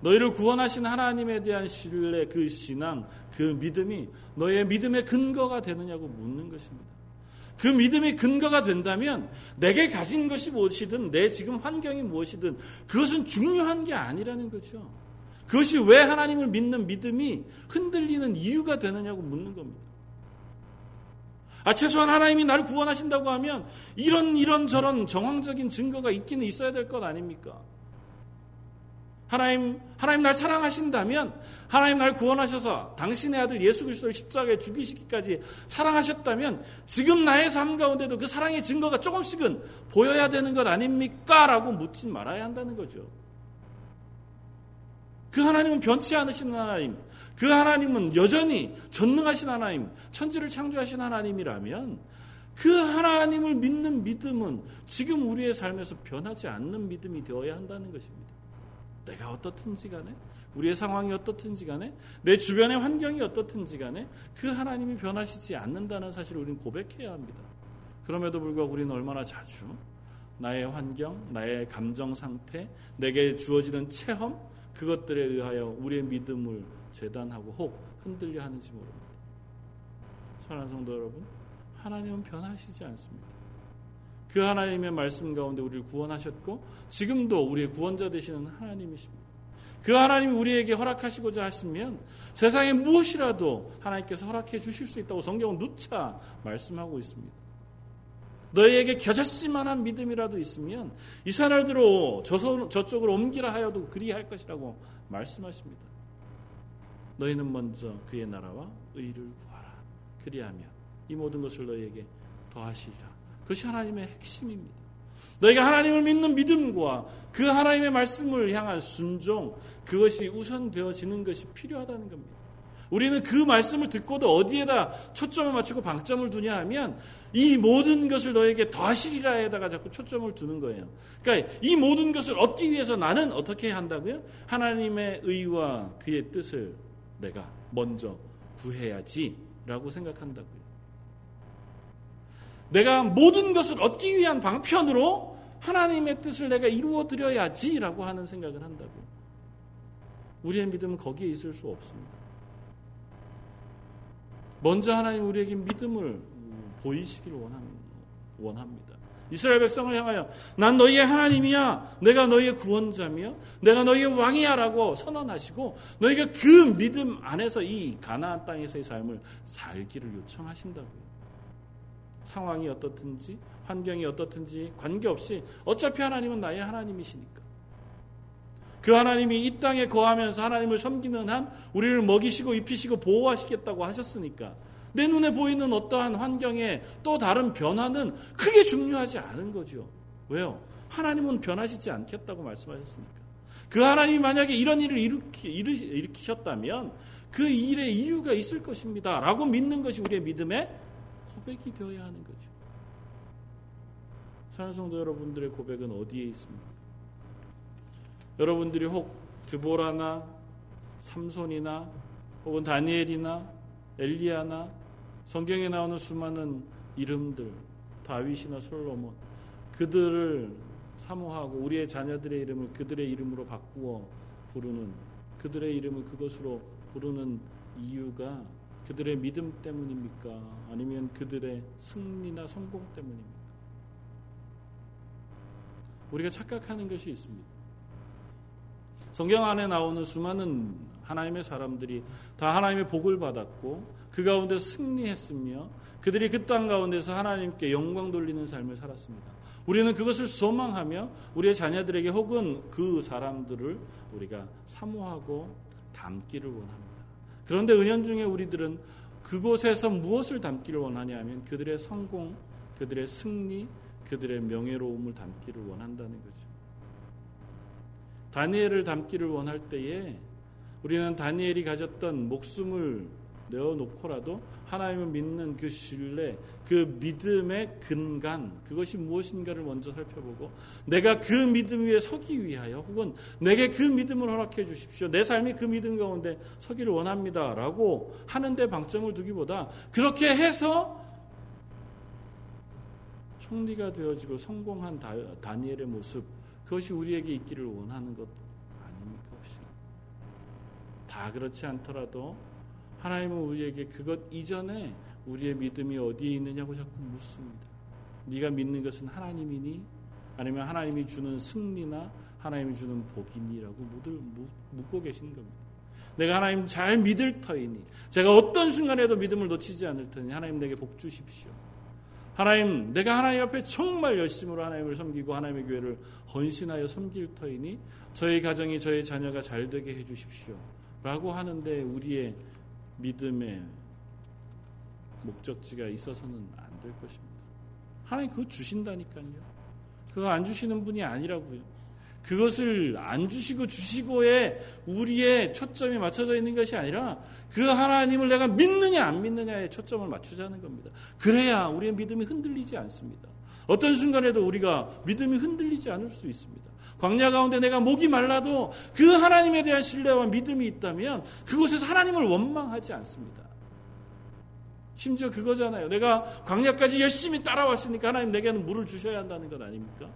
너희를 구원하신 하나님에 대한 신뢰, 그 신앙, 그 믿음이 너희의 믿음의 근거가 되느냐고 묻는 것입니다. 그 믿음이 근거가 된다면 내게 가진 것이 무엇이든 내 지금 환경이 무엇이든 그것은 중요한 게 아니라는 거죠. 그것이 왜 하나님을 믿는 믿음이 흔들리는 이유가 되느냐고 묻는 겁니다. 아, 최소한 하나님이 나를 구원하신다고 하면 이런, 이런 저런 정황적인 증거가 있기는 있어야 될 것 아닙니까? 하나님, 하나님 날 사랑하신다면 하나님 날 구원하셔서 당신의 아들 예수 그리스도를 십자가에 죽이시기까지 사랑하셨다면 지금 나의 삶 가운데도 그 사랑의 증거가 조금씩은 보여야 되는 것 아닙니까? 라고 묻지 말아야 한다는 거죠. 그 하나님은 변치 않으신 하나님, 그 하나님은 여전히 전능하신 하나님, 천지를 창조하신 하나님이라면 그 하나님을 믿는 믿음은 지금 우리의 삶에서 변하지 않는 믿음이 되어야 한다는 것입니다. 내가 어떻든지 간에 우리의 상황이 어떻든지 간에 내 주변의 환경이 어떻든지 간에 그 하나님이 변하시지 않는다는 사실을 우리는 고백해야 합니다. 그럼에도 불구하고 우리는 얼마나 자주 나의 환경, 나의 감정 상태, 내게 주어지는 체험 그것들에 의하여 우리의 믿음을 재단하고 혹 흔들려 하는지 모릅니다. 사랑하는 성도 여러분, 하나님은 변하시지 않습니다. 그 하나님의 말씀 가운데 우리를 구원하셨고 지금도 우리의 구원자 되시는 하나님이십니다. 그 하나님이 우리에게 허락하시고자 하시면 세상에 무엇이라도 하나님께서 허락해 주실 수 있다고 성경은 누차 말씀하고 있습니다. 너희에게 겨자씨만한 믿음이라도 있으면 이 산을 들어 저쪽으로 옮기라 하여도 그리할 것이라고 말씀하십니다. 너희는 먼저 그의 나라와 의를 구하라. 그리하면 이 모든 것을 너희에게 더하시리라. 그것이 하나님의 핵심입니다. 너희가 하나님을 믿는 믿음과 그 하나님의 말씀을 향한 순종, 그것이 우선되어지는 것이 필요하다는 겁니다. 우리는 그 말씀을 듣고도 어디에다 초점을 맞추고 방점을 두냐 하면 이 모든 것을 너에게 더하시리라에다가 자꾸 초점을 두는 거예요. 그러니까 이 모든 것을 얻기 위해서 나는 어떻게 한다고요? 하나님의 의와 그의 뜻을 내가 먼저 구해야지라고 생각한다고요. 내가 모든 것을 얻기 위한 방편으로 하나님의 뜻을 내가 이루어 드려야지라고 하는 생각을 한다고요. 우리의 믿음은 거기에 있을 수 없습니다. 먼저 하나님 우리에게 믿음을 보이시길 원합니다. 이스라엘 백성을 향하여 난 너희의 하나님이야. 내가 너희의 구원자며 내가 너희의 왕이야라고 선언하시고 너희가 그 믿음 안에서 이 가나안 땅에서의 삶을 살기를 요청하신다고요. 상황이 어떻든지 환경이 어떻든지 관계없이 어차피 하나님은 나의 하나님이시니까. 그 하나님이 이 땅에 거하면서 하나님을 섬기는 한 우리를 먹이시고 입히시고 보호하시겠다고 하셨으니까 내 눈에 보이는 어떠한 환경에 또 다른 변화는 크게 중요하지 않은 거죠. 왜요? 하나님은 변하시지 않겠다고 말씀하셨으니까. 그 하나님이 만약에 이런 일을 일으키, 일으키셨다면 그 일의 이유가 있을 것입니다. 라고 믿는 것이 우리의 믿음의 고백이 되어야 하는 거죠. 사랑하는 성도 여러분들의 고백은 어디에 있습니까? 여러분들이 혹 드보라나 삼손이나 혹은 다니엘이나 엘리야나 성경에 나오는 수많은 이름들 다윗이나 솔로몬 그들을 사모하고 우리의 자녀들의 이름을 그들의 이름으로 바꾸어 부르는 그들의 이름을 그것으로 부르는 이유가 그들의 믿음 때문입니까? 아니면 그들의 승리나 성공 때문입니까? 우리가 착각하는 것이 있습니다. 성경 안에 나오는 수많은 하나님의 사람들이 다 하나님의 복을 받았고 그 가운데 승리했으며 그들이 그 땅 가운데서 하나님께 영광 돌리는 삶을 살았습니다. 우리는 그것을 소망하며 우리의 자녀들에게 혹은 그 사람들을 우리가 사모하고 담기를 원합니다. 그런데 은연중에 우리들은 그곳에서 무엇을 담기를 원하냐 하면 그들의 성공, 그들의 승리, 그들의 명예로움을 담기를 원한다는 거죠. 다니엘을 담기를 원할 때에 우리는 다니엘이 가졌던 목숨을 내어놓고라도 하나님을 믿는 그 신뢰, 그 믿음의 근간, 그것이 무엇인가를 먼저 살펴보고 내가 그 믿음 위에 서기 위하여 혹은 내게 그 믿음을 허락해 주십시오. 내 삶이 그 믿음 가운데 서기를 원합니다. 라고 하는데 방점을 두기보다 그렇게 해서 총리가 되어지고 성공한 다니엘의 모습, 그것이 우리에게 있기를 원하는 것 아닙니까? 혹시? 다 그렇지 않더라도 하나님은 우리에게 그것 이전에 우리의 믿음이 어디에 있느냐고 자꾸 묻습니다. 네가 믿는 것은 하나님이니 아니면 하나님이 주는 승리나 하나님이 주는 복이니라고 묻고 계신 겁니다. 내가 하나님 잘 믿을 터이니 제가 어떤 순간에도 믿음을 놓치지 않을 터니 하나님 내게 복 주십시오. 하나님 내가 하나님 앞에 정말 열심으로 하나님을 섬기고 하나님의 교회를 헌신하여 섬길 터이니 저희 가정이 저희 자녀가 잘 되게 해 주십시오. 라고 하는데 우리의 믿음의 목적지가 있어서는 안 될 것입니다. 하나님 그거 주신다니까요. 그거 안 주시는 분이 아니라고요. 그것을 안 주시고 주시고에 우리의 초점이 맞춰져 있는 것이 아니라 그 하나님을 내가 믿느냐 안 믿느냐에 초점을 맞추자는 겁니다. 그래야 우리의 믿음이 흔들리지 않습니다. 어떤 순간에도 우리가 믿음이 흔들리지 않을 수 있습니다. 광야 가운데 내가 목이 말라도 그 하나님에 대한 신뢰와 믿음이 있다면 그곳에서 하나님을 원망하지 않습니다. 심지어 그거잖아요. 내가 광야까지 열심히 따라왔으니까 하나님 내게는 물을 주셔야 한다는 것 아닙니까?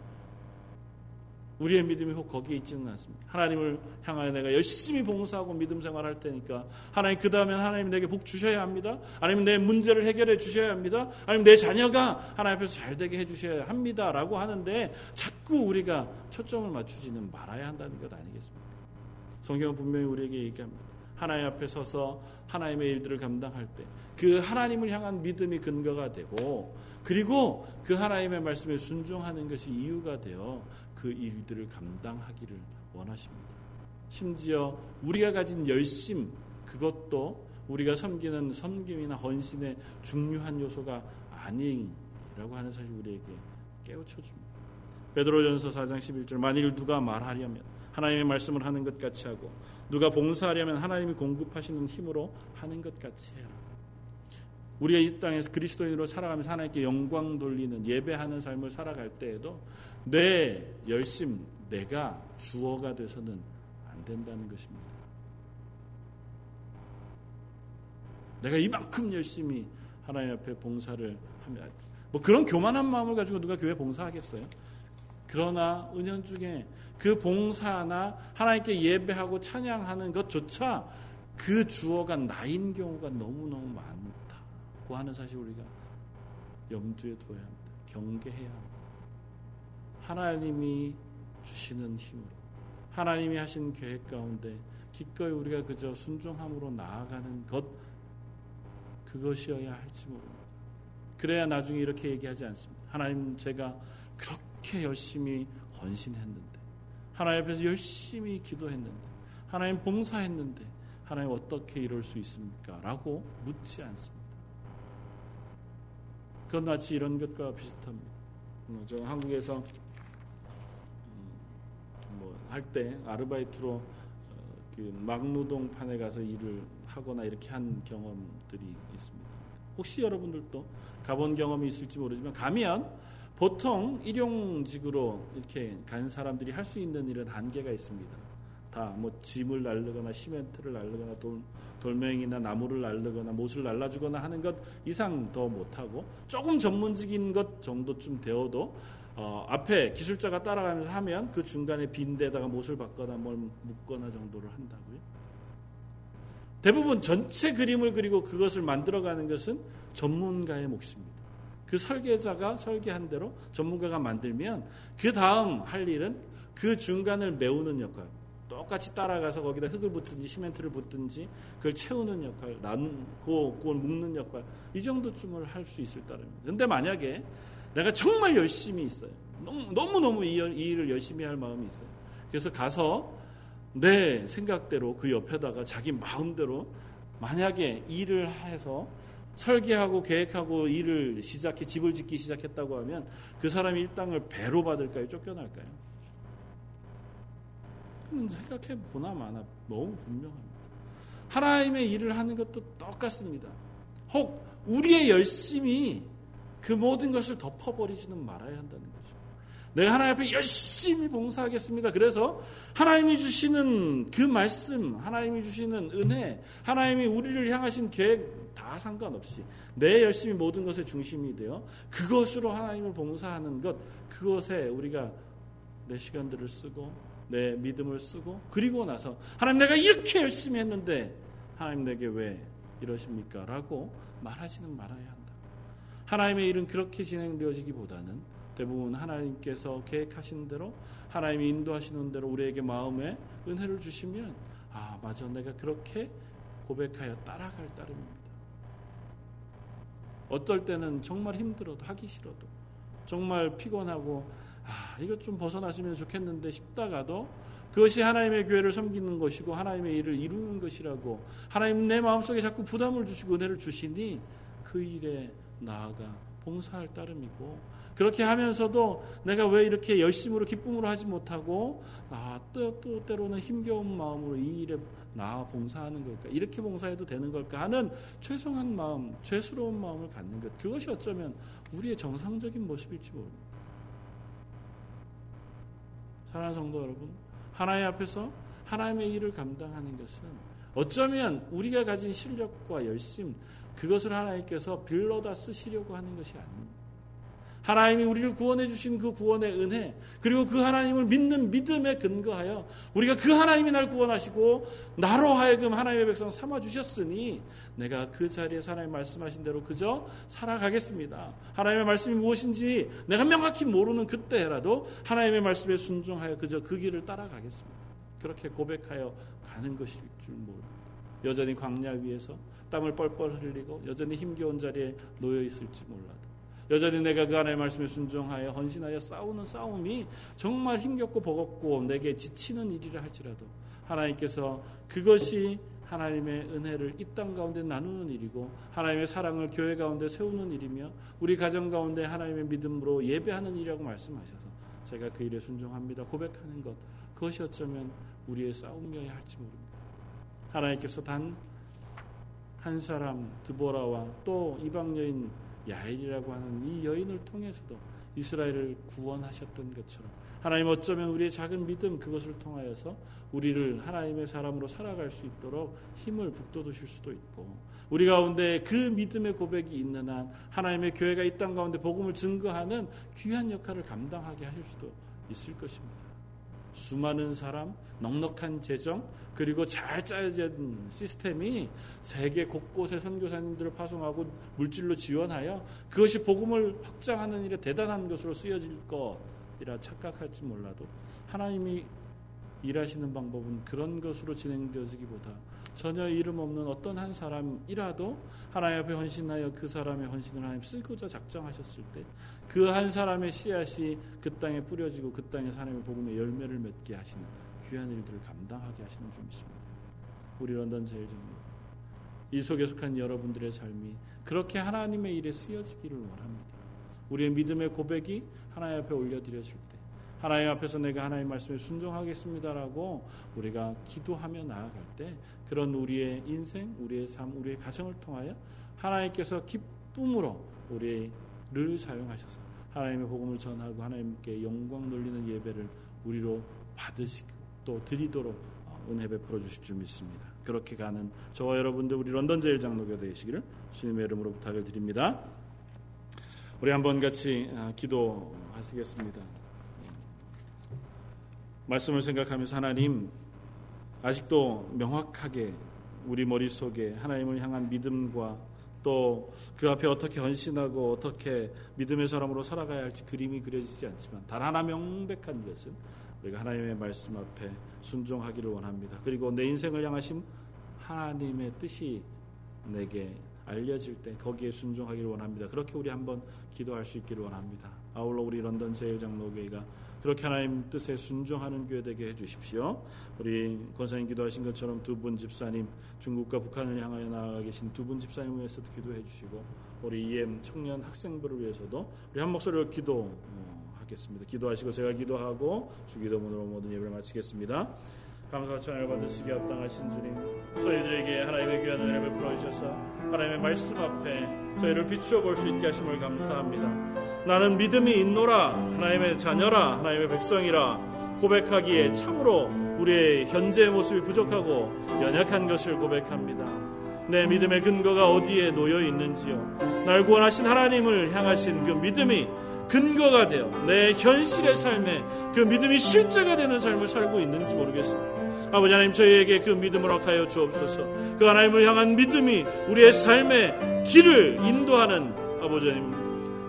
우리의 믿음이 혹 거기에 있지는 않습니다. 하나님을 향하여 내가 열심히 봉사하고 믿음 생활할 테니까 하나님 그 다음에 하나님 내게 복 주셔야 합니다. 아니면 내 문제를 해결해 주셔야 합니다. 아니면 내 자녀가 하나님 앞에서 잘 되게 해 주셔야 합니다라고 하는데 자꾸 우리가 초점을 맞추지는 말아야 한다는 것 아니겠습니까? 성경은 분명히 우리에게 얘기합니다. 하나님 앞에 서서 하나님의 일들을 감당할 때 그 하나님을 향한 믿음이 근거가 되고 그리고 그 하나님의 말씀에 순종하는 것이 이유가 되어 그 일들을 감당하기를 원하십니다. 심지어 우리가 가진 열심 그것도 우리가 섬기는 섬김이나 헌신의 중요한 요소가 아니라고 하는 사실 우리에게 깨우쳐 줍니다. 베드로전서 4장 11절 만일 누가 말하려면 하나님의 말씀을 하는 것 같이 하고 누가 봉사하려면 하나님이 공급하시는 힘으로 하는 것 같이 해라. 우리가 이 땅에서 그리스도인으로 살아가면서 하나님께 영광 돌리는 예배하는 삶을 살아갈 때에도 내 열심, 내가 주어가 돼서는 안 된다는 것입니다. 내가 이만큼 열심히 하나님 앞에 봉사를 하면 뭐 그런 교만한 마음을 가지고 누가 교회 봉사하겠어요? 그러나 은연 중에 그 봉사나 하나님께 예배하고 찬양하는 것조차 그 주어가 나인 경우가 너무너무 많다고 하는 사실 우리가 염두에 두어야 합니다. 경계해야 합니다. 하나님이 주시는 힘으로 하나님이 하신 계획 가운데 기꺼이 우리가 그저 순종함으로 나아가는 것 그것이어야 할지 모릅니다. 그래야 나중에 이렇게 얘기하지 않습니다. 하나님 제가 그렇게 열심히 헌신했는데 하나님 앞에서 열심히 기도했는데 하나님 봉사했는데 하나님 어떻게 이럴 수 있습니까? 라고 묻지 않습니다. 그건 마치 이런 것과 비슷합니다. 어, 저 한국에서 할때 아르바이트로 어, 그 막노동판에 가서 일을 하거나 이렇게 한 경험들이 있습니다. 혹시 여러분들도 가본 경험이 있을지 모르지만 가면 보통 일용직으로 이렇게 간 사람들이 할 수 있는 일은 한계가 있습니다. 다 뭐 짐을 날르거나 시멘트를 날르거나 돌, 돌멩이나 나무를 날르거나 못을 날라주거나 하는 것 이상 더 못하고 조금 전문적인 것 정도쯤 되어도 어, 앞에 기술자가 따라가면서 하면 그 중간에 빈 데다가 못을 박거나 뭘 묶거나 정도를 한다고요. 대부분 전체 그림을 그리고 그것을 만들어가는 것은 전문가의 몫입니다. 그 설계자가 설계한 대로 전문가가 만들면 그 다음 할 일은 그 중간을 메우는 역할, 또 똑같이 따라가서 거기다 흙을 붓든지 시멘트를 붓든지 그걸 채우는 역할, 나누고 그걸 묶는 역할 이 정도쯤을 할 수 있을 따름입니다. 근데 만약에 내가 정말 열심히 있어요. 너무 너무, 이 일을 열심히 할 마음이 있어요. 그래서 가서 내 생각대로 그 옆에다가 자기 마음대로 만약에 일을 해서 설계하고 계획하고 일을 시작해 집을 짓기 시작했다고 하면 그 사람이 일당을 배로 받을까요? 쫓겨날까요? 생각해 보나 마나 너무 분명합니다. 하나님의 일을 하는 것도 똑같습니다. 혹 우리의 열심이 그 모든 것을 덮어버리지는 말아야 한다는 거죠. 내가 하나님 앞에 열심히 봉사하겠습니다. 그래서 하나님이 주시는 그 말씀, 하나님이 주시는 은혜, 하나님이 우리를 향하신 계획 다 상관없이 내 열심히 모든 것의 중심이 되어 그것으로 하나님을 봉사하는 것, 그것에 우리가 내 시간들을 쓰고 내 믿음을 쓰고 그리고 나서 하나님 내가 이렇게 열심히 했는데 하나님 내게 왜 이러십니까? 라고 말하지는 말아야 한다. 하나님의 일은 그렇게 진행되어지기보다는 대부분 하나님께서 계획하신 대로 하나님이 인도하시는 대로 우리에게 마음에 은혜를 주시면 아 맞아 내가 그렇게 고백하여 따라갈 따름입니다. 어떨 때는 정말 힘들어도 하기 싫어도 정말 피곤하고 아 이것 좀 벗어났으면 좋겠는데 싶다가도 그것이 하나님의 교회를 섬기는 것이고 하나님의 일을 이루는 것이라고 하나님 내 마음속에 자꾸 부담을 주시고 은혜를 주시니 그 일에 나아가 봉사할 따름이고 그렇게 하면서도 내가 왜 이렇게 열심으로 기쁨으로 하지 못하고 아, 또, 또 때로는 힘겨운 마음으로 이 일에 나 봉사하는 걸까? 이렇게 봉사해도 되는 걸까? 하는 죄송한 마음, 죄스러운 마음을 갖는 것. 그것이 어쩌면 우리의 정상적인 모습일지 모릅니다. 사랑하는 성도 여러분, 하나님 앞에서 하나님의 일을 감당하는 것은 어쩌면 우리가 가진 실력과 열심, 그것을 하나님께서 빌러다 쓰시려고 하는 것이 아닙니다. 하나님이 우리를 구원해 주신 그 구원의 은혜 그리고 그 하나님을 믿는 믿음에 근거하여 우리가 그 하나님이 날 구원하시고 나로 하여금 하나님의 백성 삼아 주셨으니 내가 그 자리에서 하나님 말씀하신 대로 그저 살아가겠습니다. 하나님의 말씀이 무엇인지 내가 명확히 모르는 그때라도 하나님의 말씀에 순종하여 그저 그 길을 따라가겠습니다. 그렇게 고백하여 가는 것일 줄 모릅니다. 여전히 광야 위에서 땀을 뻘뻘 흘리고 여전히 힘겨운 자리에 놓여 있을지 몰라도 여전히 내가 그 하나님의 말씀에 순종하여 헌신하여 싸우는 싸움이 정말 힘겹고 버겁고 내게 지치는 일이라 할지라도 하나님께서 그것이 하나님의 은혜를 이 땅 가운데 나누는 일이고 하나님의 사랑을 교회 가운데 세우는 일이며 우리 가정 가운데 하나님의 믿음으로 예배하는 일이라고 말씀하셔서 제가 그 일에 순종합니다. 고백하는 것 그것이 어쩌면 우리의 싸움이어야 할지 모릅니다. 하나님께서 단 한 사람 드보라와 또 이방 여인 야일이라고 하는 이 여인을 통해서도 이스라엘을 구원하셨던 것처럼 하나님 어쩌면 우리의 작은 믿음 그것을 통하여서 우리를 하나님의 사람으로 살아갈 수 있도록 힘을 북돋우실 수도 있고 우리 가운데 그 믿음의 고백이 있는 한 하나님의 교회가 이 땅 가운데 복음을 증거하는 귀한 역할을 감당하게 하실 수도 있을 것입니다. 수많은 사람, 넉넉한 재정, 그리고 잘 짜여진 시스템이 세계 곳곳에 선교사님들을 파송하고 물질로 지원하여 그것이 복음을 확장하는 일에 대단한 것으로 쓰여질 것이라 착각할지 몰라도 하나님이 일하시는 방법은 그런 것으로 진행되어지기보다 전혀 이름 없는 어떤 한 사람이라도 하나님 앞에 헌신하여 그 사람의 헌신을 하나님 쓰고자 작정하셨을 때 그 한 사람의 씨앗이 그 땅에 뿌려지고 그 땅에서 하나님의 복음의 열매를 맺게 하시는 귀한 일들을 감당하게 하시는 줄 믿습니다. 우리 런던 제일장님 이 속에 속한 여러분들의 삶이 그렇게 하나님의 일에 쓰여지기를 원합니다. 우리의 믿음의 고백이 하나님 앞에 올려드려질 때 하나님 앞에서 내가 하나님 말씀에 순종하겠습니다라고 우리가 기도하며 나아갈 때 그런 우리의 인생, 우리의 삶, 우리의 가정을 통하여 하나님께서 기쁨으로 우리를 사용하셔서 하나님의 복음을 전하고 하나님께 영광 돌리는 예배를 우리로 받으시고 또 드리도록 은혜 베풀어 주실 줄 믿습니다. 그렇게 가는 저와 여러분들 우리 런던 제일 장로교 되시기를 주님의 이름으로 부탁을 드립니다. 우리 한번 같이 아, 기도하시겠습니다. 말씀을 생각하면서 하나님 아직도 명확하게 우리 머릿속에 하나님을 향한 믿음과 또 그 앞에 어떻게 헌신하고 어떻게 믿음의 사람으로 살아가야 할지 그림이 그려지지 않지만 단 하나 명백한 것은 우리가 하나님의 말씀 앞에 순종하기를 원합니다. 그리고 내 인생을 향하신 하나님의 뜻이 내게 알려질 때 거기에 순종하기를 원합니다. 그렇게 우리 한번 기도할 수 있기를 원합니다. 아울러 우리 런던 세일 장로교회가 그렇게 하나님 뜻에 순종하는 교회 되게 해주십시오. 우리 권사님 기도하신 것처럼 두 분 집사님 중국과 북한을 향하여 나아가 계신 두 분 집사님 위해서도 기도해 주시고 우리 EM 청년 학생부를 위해서도 우리 한 목소리로 기도 하겠습니다. 기도하시고 제가 기도하고 주기도문으로 모든 예배를 마치겠습니다. 감사와 찬양을 받으시기 합당하신 주님 저희들에게 하나님의 귀한 은혜를 베풀어 주셔서 하나님의 말씀 앞에 저희를 비추어 볼 수 있게 하심을 감사합니다. 나는 믿음이 있노라 하나님의 자녀라 하나님의 백성이라 고백하기에 참으로 우리의 현재의 모습이 부족하고 연약한 것을 고백합니다. 내 믿음의 근거가 어디에 놓여 있는지요? 날 구원하신 하나님을 향하신 그 믿음이 근거가 되어 내 현실의 삶에 그 믿음이 실제가 되는 삶을 살고 있는지 모르겠습니다. 아버지 하나님 저희에게 그 믿음을 허락하여 주옵소서. 그 하나님을 향한 믿음이 우리의 삶의 길을 인도하는 아버지 하나님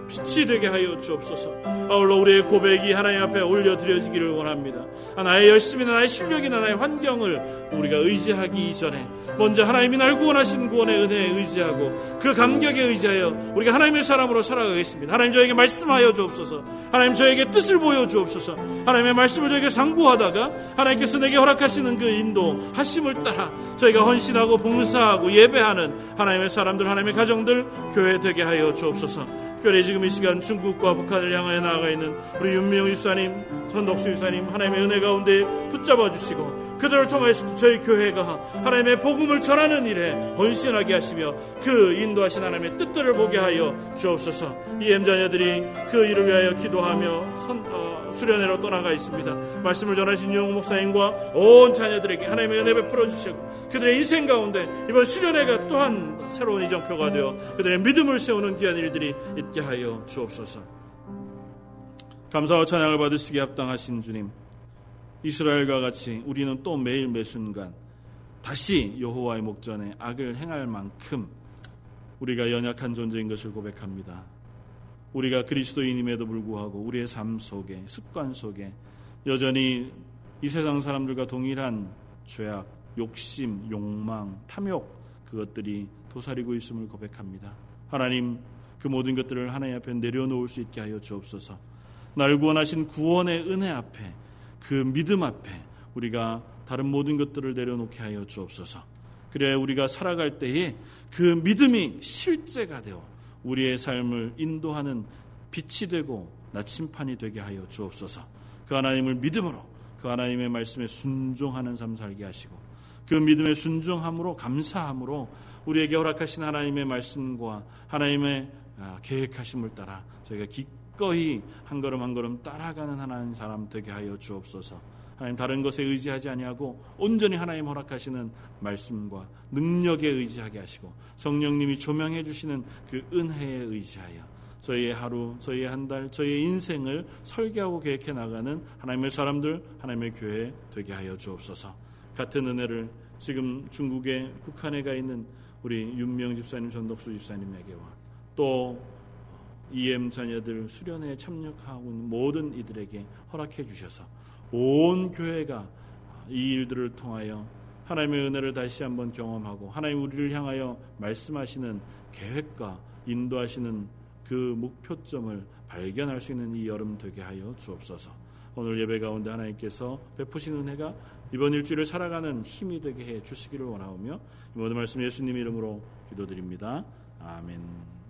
빛이 되게 하여 주옵소서. 아울러 우리의 고백이 하나님 앞에 올려드려지기를 원합니다. 나의 열심이나 나의 실력이나 나의 환경을 우리가 의지하기 이전에 먼저 하나님이 날 구원하신 구원의 은혜에 의지하고 그 감격에 의지하여 우리가 하나님의 사람으로 살아가겠습니다. 하나님 저에게 말씀하여 주옵소서. 하나님 저에게 뜻을 보여 주옵소서. 하나님의 말씀을 저에게 상고하다가 하나님께서 내게 허락하시는 그 인도 하심을 따라 저희가 헌신하고 봉사하고 예배하는 하나님의 사람들 하나님의 가정들 교회 되게 하여 주옵소서. 특별히 지금 이 시간 중국과 북한을 향하여 나아가 있는 우리 윤미영 집사님, 전덕수 집사님 하나님의 은혜 가운데 붙잡아 주시고 그들을 통해서 저희 교회가 하나님의 복음을 전하는 일에 헌신하게 하시며 그 인도하신 하나님의 뜻들을 보게 하여 주옵소서. 이 엠자녀들이 그 일을 위하여 기도하며 선, 어, 수련회로 떠나가 있습니다. 말씀을 전하신 유영 목사님과 온 자녀들에게 하나님의 은혜 베풀어 주시고 그들의 인생 가운데 이번 수련회가 또한 새로운 이정표가 되어 그들의 믿음을 세우는 귀한 일들이 있게 하여 주옵소서. 감사와 찬양을 받으시기 합당하신 주님. 이스라엘과 같이 우리는 또 매일 매순간 다시 여호와의 목전에 악을 행할 만큼 우리가 연약한 존재인 것을 고백합니다. 우리가 그리스도인임에도 불구하고 우리의 삶 속에 습관 속에 여전히 이 세상 사람들과 동일한 죄악, 욕심, 욕망, 탐욕 그것들이 도사리고 있음을 고백합니다. 하나님 그 모든 것들을 하나님 앞에 내려놓을 수 있게 하여 주옵소서. 날 구원하신 구원의 은혜 앞에 그 믿음 앞에 우리가 다른 모든 것들을 내려놓게 하여 주옵소서. 그래야 우리가 살아갈 때에 그 믿음이 실제가 되어 우리의 삶을 인도하는 빛이 되고 나침판이 되게 하여 주옵소서. 그 하나님을 믿음으로 그 하나님의 말씀에 순종하는 삶 살게 하시고 그 믿음의 순종함으로 감사함으로 우리에게 허락하신 하나님의 말씀과 하나님의 아, 계획하심을 따라 저희가 기꺼이 한 걸음 한 걸음 따라가는 하나님 사람 되게 하여 주옵소서. 하나님 다른 것에 의지하지 아니하고 온전히 하나님 허락하시는 말씀과 능력에 의지하게 하시고 성령님이 조명해 주시는 그 은혜에 의지하여 저희의 하루, 저희의 한 달, 저희의 인생을 설계하고 계획해 나가는 하나님의 사람들, 하나님의 교회 되게 하여 주옵소서. 같은 은혜를 지금 중국의 북한에 가 있는 우리 윤명 집사님, 전덕수 집사님에게와 또 EM 자녀들 수련회에 참여하고 있는 모든 이들에게 허락해 주셔서 온 교회가 이 일들을 통하여 하나님의 은혜를 다시 한번 경험하고 하나님 우리를 향하여 말씀하시는 계획과 인도하시는 그 목표점을 발견할 수 있는 이 여름 되게 하여 주옵소서. 오늘 예배 가운데 하나님께서 베푸신 은혜가 이번 일주일을 살아가는 힘이 되게 해 주시기를 원하오며 모든 말씀 예수님 이름으로 기도드립니다. 아멘.